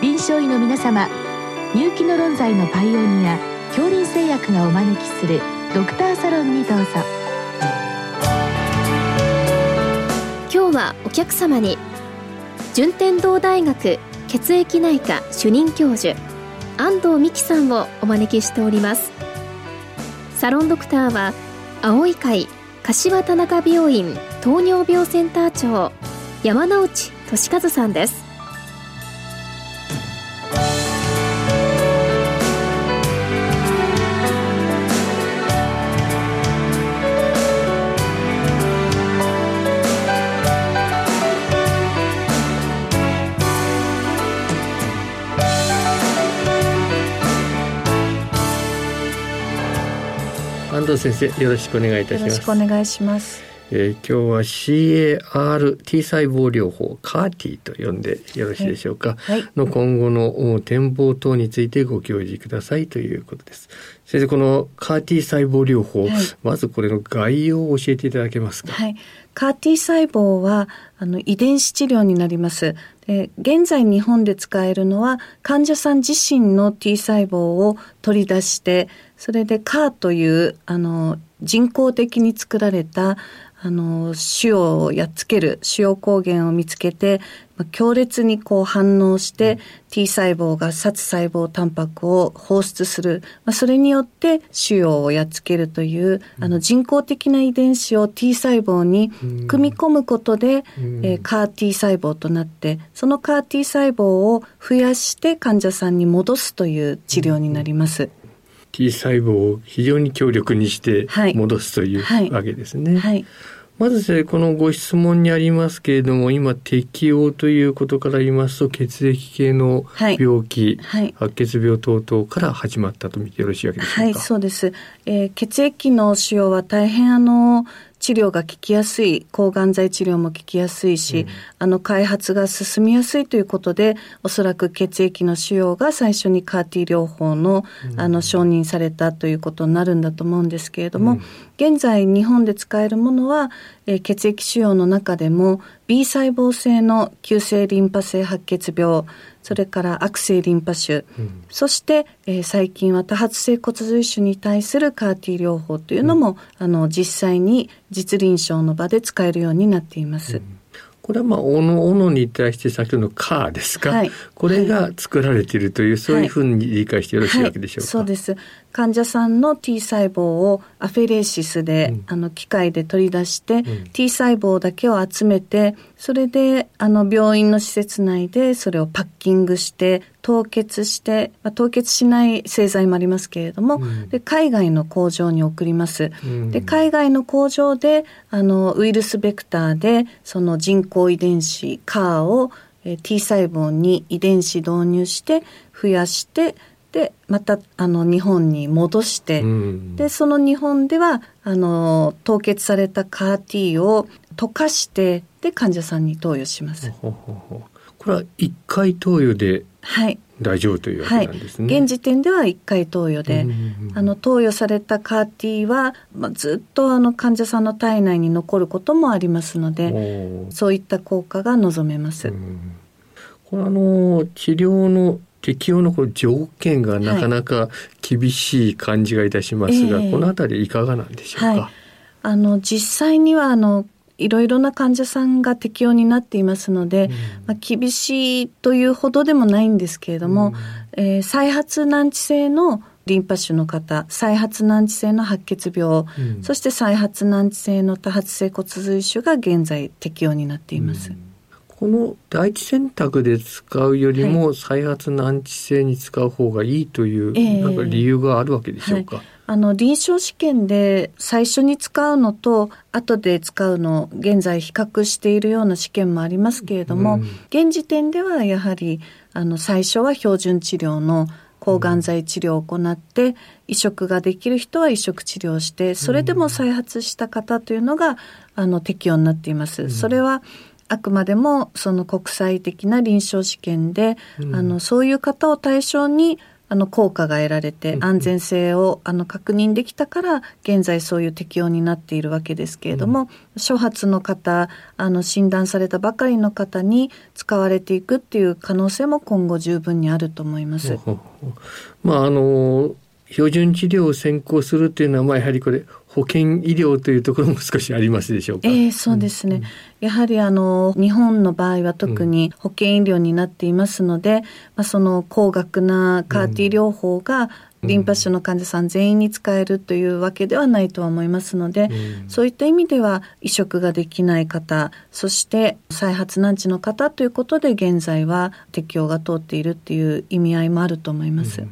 臨床医の皆様入気の論剤のパイオニア恐林製薬がお招きするドクターサロンにどうぞ。今日はお客様に順天堂大学血液内科主任教授安藤美希さんをお招きしております。サロンドクターは青い会柏田中病院糖尿病センター長山内俊和さんです。安藤先生よろしくお願いいたします。よろしくお願いします。えー、今日は CAR-T 細胞療法 CAR-T と呼んでよろしいでしょうか、はい。はい、の今後の展望等についてご教示くださいということです。先生この CAR-T 細胞療法、はい、まずこれの概要を教えていただけますか？はいカー T 細胞はあの遺伝子治療になります。で現在日本で使えるのは患者さん自身の T 細胞を取り出してそれでカーというあの人工的に作られたあの、腫瘍をやっつける、腫瘍抗原を見つけて、まあ、強烈にこう反応して、うん、T 細胞が殺細胞タンパクを放出する。まあ、それによって腫瘍をやっつけるという、うん、あの人工的な遺伝子を T 細胞に組み込むことで、うん、えー、カー T 細胞となって、そのカー T 細胞を増やして患者さんに戻すという治療になります。T 細胞を非常に強力にして戻すという、はい、わけですね。はい、まずこのご質問にありますけれども今適用ということから言いますと血液系の病気、はい、白血病等々から始まったと見てよろしいわけでしょうか？はい、そうです。えー、血液の腫瘍は大変あの治療が効きやすい、抗がん剤治療も効きやすいし、うん、あの開発が進みやすいということで、おそらく血液の腫瘍が最初にカーティ療法の、うん、あの承認されたということになるんだと思うんですけれども、うん、現在日本で使えるものは、えー、血液腫瘍の中でも B 細胞性の急性リンパ性白血病、それから悪性リンパ腫、うん、そして、えー、最近は多発性骨髄腫に対するカーティ療法というのも、うん、あの実際に実臨床の場で使えるようになっています。うん。これはまあおのおのに対して先ほどの「カー」ですか、はい、これが作られているという、はい、そういうふうに理解してよろしいわけでしょうか、はい、そうです患者さんの T 細胞をアフェレーシスで、うん、あの機械で取り出して、うん、T 細胞だけを集めてそれであの病院の施設内でそれをパッキングして凍結して、まあ、凍結しない製剤もありますけれども、うん、で海外の工場に送ります。で海外の工場であのウイルスベクターでその人工遺伝子 CAR を T 細胞に遺伝子導入して増やしてでまたあの日本に戻して、うん、でその日本ではあの凍結された CAR-T を溶かしてで患者さんに投与します。ほほほこれは1回投与で大丈夫というわけなんですね。はい、現時点では1回投与で、あの投与された CAR-T は、まあ、ずっとあの患者さんの体内に残ることもありますのでそういった効果が望めます。これあの治療の適用のこの条件がなかなか厳しい感じがいたしますが、はい、このあたりいかがなんでしょうか、はい、あの実際にはあのいろいろな患者さんが適用になっていますので、うん、まあ、厳しいというほどでもないんですけれども、うん、えー、再発難治性のリンパ腫の方再発難治性の白血病、うん、そして再発難治性の多発性骨髄腫が現在適用になっています。この第一選択で使うよりも再発難治性に使う方がいいという、はい、なんか理由があるわけでしょうか、はい。あの臨床試験で最初に使うのと後で使うの現在比較しているような試験もありますけれども、うん、現時点ではやはりあの最初は標準治療の抗がん剤治療を行って、移植ができる人は移植治療してそれでも再発した方というのがあの適用になっています。それはあくまでもその国際的な臨床試験で、うん、あのそういう方を対象にあの効果が得られて安全性をあの確認できたから現在そういう適用になっているわけですけれども、初発の方あの診断されたばかりの方に使われていくっていう可能性も今後十分にあると思います。まああの標準治療を先行するっていうのは、まあ、やはりこれ保険医療というところも少しありますでしょうか？えー、そうですね。うん、やはりあの日本の場合は特に保険医療になっていますので、うん、まあその高額なカーティ療法がリンパ腫の患者さん全員に使えるというわけではないとは思いますので、うん、そういった意味では移植ができない方、そして再発難治の方ということで現在は適用が通っているっていう意味合いもあると思います。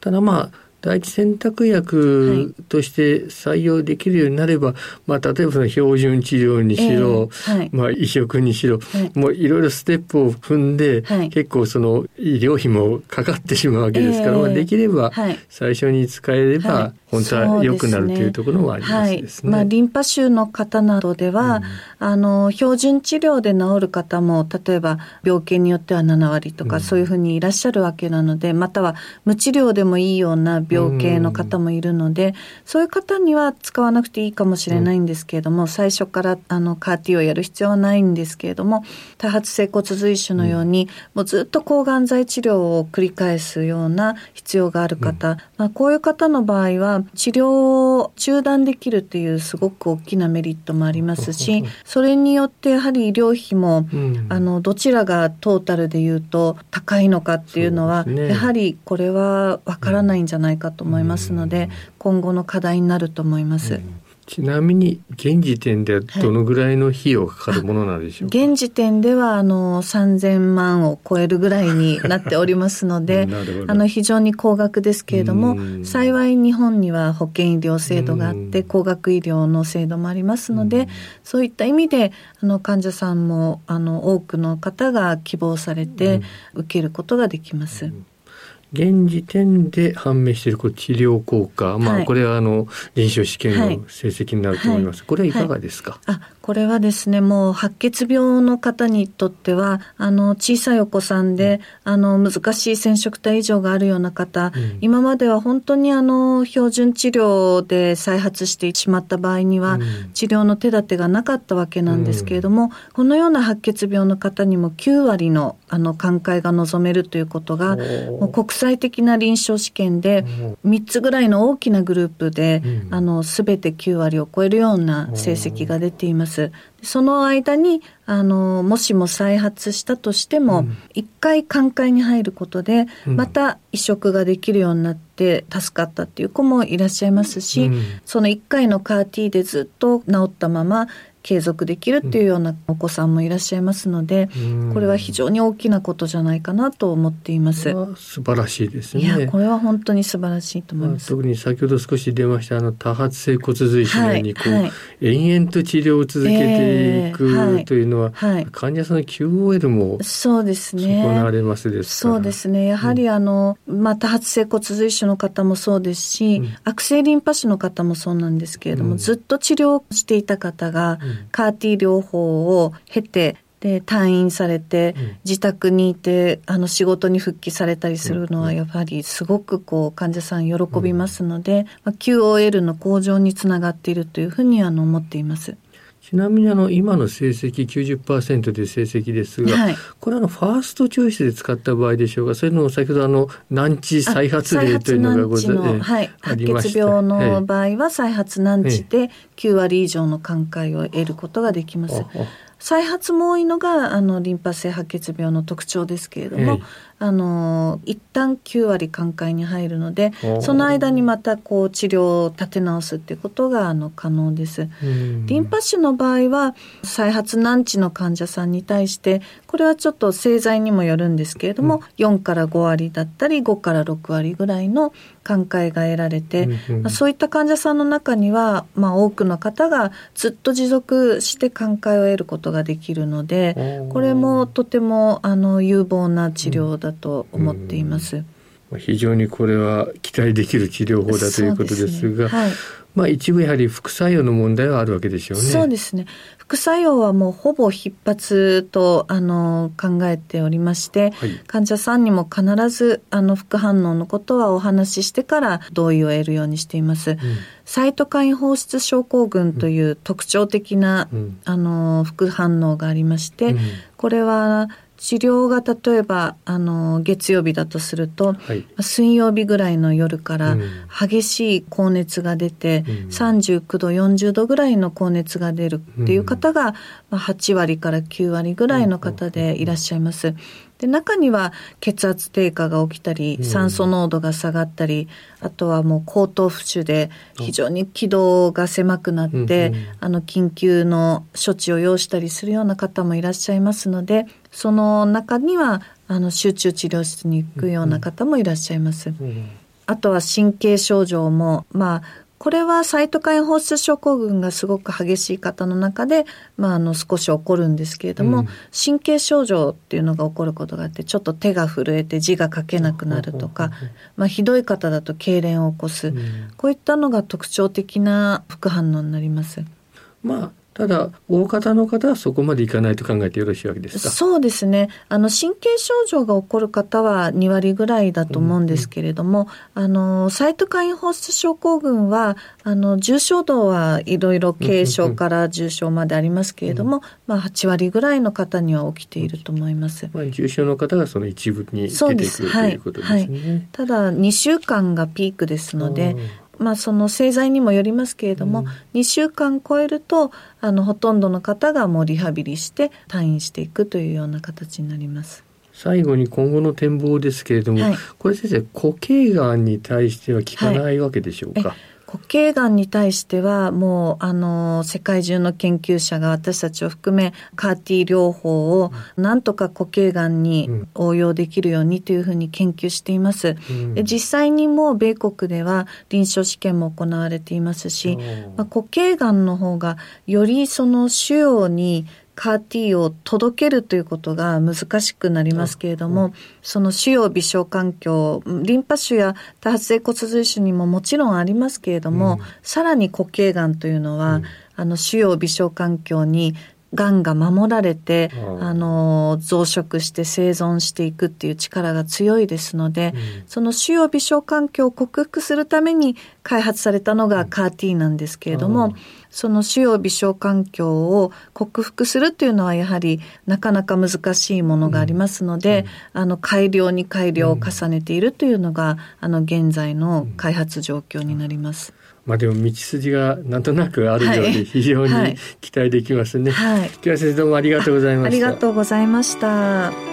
ただまあ第一選択薬として採用できるようになれば、はい、まあ、例えばその標準治療にしろ、えーはい、まあ、移植にしろ、はい、もういろいろステップを踏んで、結構その医療費もかかってしまうわけですから、えー、まあ、できれば最初に使えれば、本当は良くなるというところもありますですね。はい、まあ、リンパ腫の方などでは、うん、あの、標準治療で治る方も、例えば病気によっては7割とか、そういうふうにいらっしゃるわけなので、または無治療でもいいような病気の方もいるので、うん、そういう方には使わなくていいかもしれないんですけれども、うん、最初からあの、カーティをやる必要はないんですけれども、多発性骨髄腫のように、もうずっと抗がん剤治療を繰り返すような必要がある方、まあ、こういう方の場合は、治療を中断できるというすごく大きなメリットもありますし、それによってやはり医療費も、うん、あのどちらがトータルで言うと高いのかっていうのは、ね、やはりこれはわからないんじゃないかと思いますので、今後の課題になると思います。うん。ちなみに現時点でどのぐらいの費用がかかるものなんでしょうか、はい、現時点ではあの3000万を超えるぐらいになっておりますのであの非常に高額ですけれども幸い日本には保険医療制度があって高額医療の制度もありますのでそういった意味であの患者さんもあの多くの方が希望されて受けることができます。現時点で判明しているこう治療効果、まあ、これはあの臨床試験の成績になると思います。はい、これはいかがですか、はい、あこれはですね、もう白血病の方にとっては、あの、小さいお子さんで、あの、難しい染色体異常があるような方、うん、今までは本当にあの、標準治療で再発してしまった場合には、うん、治療の手立てがなかったわけなんですけれども、うん、このような白血病の方にも9割の、あの、寛解が望めるということが、もう国際的な臨床試験で、3つぐらいの大きなグループで、あの、すべて9割を超えるような成績が出ています。。その間に、あの、もしも再発したとしても、一、うん、回寛解に入ることで、また移植ができるようになって助かったっていう子もいらっしゃいますし、うん、その一回のカーティーでずっと治ったまま継続できるっていうようなお子さんもいらっしゃいますので、うん、これは非常に大きなことじゃないかなと思っています。素晴らしいですね。いや、これは本当に素晴らしいと思います。まあ、特に先ほど少し出ましたあの多発性骨髄腫のようにこう、はいはい、延々と治療を続けていく、というのは、はい、患者さんの QOL もそうですね。損なわれますですそうですね。やはりあの、うん、まあ多発性骨髄腫の方もそうですし、うん、悪性リンパ腫の方もそうなんですけれども、ずっと治療していた方が、カーティー療法を経てで退院されて、自宅にいてあの仕事に復帰されたりするのはやはりすごくこう患者さん喜びますので、まあ、QOL の向上につながっているというふうにあの思っています。ちなみにあの今の成績90%という成績ですが、はい、これはのファーストチョイスで使った場合でしょうか？それの先ほどあの難治再発例というのがございまはい、白血病の場合は再発難治で9割以上の寛解を得ることができます。再発も多いのがあのリンパ性白血病の特徴ですけれども、あの一旦9割寛解に入るのでその間にまたこう治療を立て直すっていうことがあの可能です。リンパ腫の場合は再発難治の患者さんに対してこれはちょっと製剤にもよるんですけれども、うん、4から5割だったり5から6割ぐらいの寛解が得られて、まあ、そういった患者さんの中には、まあ、多くの方がずっと持続して寛解を得ることができるのでこれもとてもあの有望な治療だだと思っています。非常にこれは期待できる治療法だということですが、はい、まあ一部やはり副作用の問題はあるわけでしょうね。そうですね。副作用はもうほぼ必発とあの考えておりまして、はい、患者さんにも必ずあの副反応のことはお話ししてから同意を得るようにしています。うん、サイトカイン放出症候群という特徴的な、うん、あの副反応がありまして、うん、これは治療が例えばあの月曜日だとすると、はい、水曜日ぐらいの夜から激しい高熱が出て、うん、39度40度ぐらいの高熱が出るっていう方が、まあ、8割から9割ぐらいの方でいらっしゃいます。で中には血圧低下が起きたり酸素濃度が下がったり、うん、あとはもう後頭浮腫で非常に気道が狭くなって、うんうん、あの緊急の処置を要したりするような方もいらっしゃいますのでその中にはあの集中治療室に行くような方もいらっしゃいます。あとは神経症状も、まあ、これはサイトカイン放出症候群がすごく激しい方の中で、まあ、あの少し起こるんですけれども、うん、神経症状っていうのが起こることがあってちょっと手が震えて字が書けなくなるとか、まあ、ひどい方だと痙攣を起こす、うん、こういったのが特徴的な副反応になります。まあただ大方の方はそこまでいかないと考えてよろしいわけですか？そうですね。あの神経症状が起こる方は2割ぐらいだと思うんですけれども、うんうん、あのサイトカイン放出症候群はあの重症度はいろいろ軽症から重症までありますけれども、うん、まあ、8割ぐらいの方には起きていると思います、まあ、重症の方がその一部に出てくるということですね、はい。はい、ただ2週間がピークですのでまあ、その製剤にもよりますけれども、うん、2週間超えるとあのほとんどの方がもうリハビリして退院していくというような形になります。最後に今後の展望ですけれども、はい、これ先生固形がんに対しては効かないわけでしょうか、はい固形がんに対してはもうあの世界中の研究者が私たちを含めカーティー療法をなんとか固形がんに応用できるようにというふうに研究しています。で実際にも米国では臨床試験も行われています。し、まあ、固形がんの方がよりその腫瘍にカーティーを届けるということが難しくなりますけれども、うん、その腫瘍微小環境リンパ腫や多発性骨髄腫にももちろんありますけれども、うん、さらに固形がんというのは、うん、あの腫瘍微小環境にがんが守られて、あの、増殖して生存していくっていう力が強いですので、うん、その腫瘍微小環境を克服するために開発されたのがカーティーなんですけれども、うん、その腫瘍微小環境を克服するっていうのはやはりなかなか難しいものがありますので、うん、あの、改良に改良を重ねているというのが、あの、現在の開発状況になります。まあでも道筋がなんとなくあるようで非常に期待できますね。はい。今日は先生どうもありがとうございました。ありがとうございました。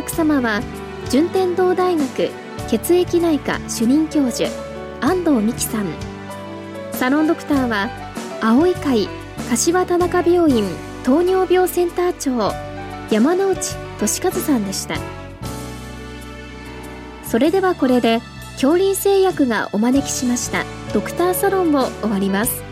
客様は順天堂大学血液内科主任教授安藤美希さん。サロンドクターは青い会柏田中病院糖尿病センター長山内俊和さんでしたそれではこれで恐林製薬がお招きしましたドクターサロンを終わります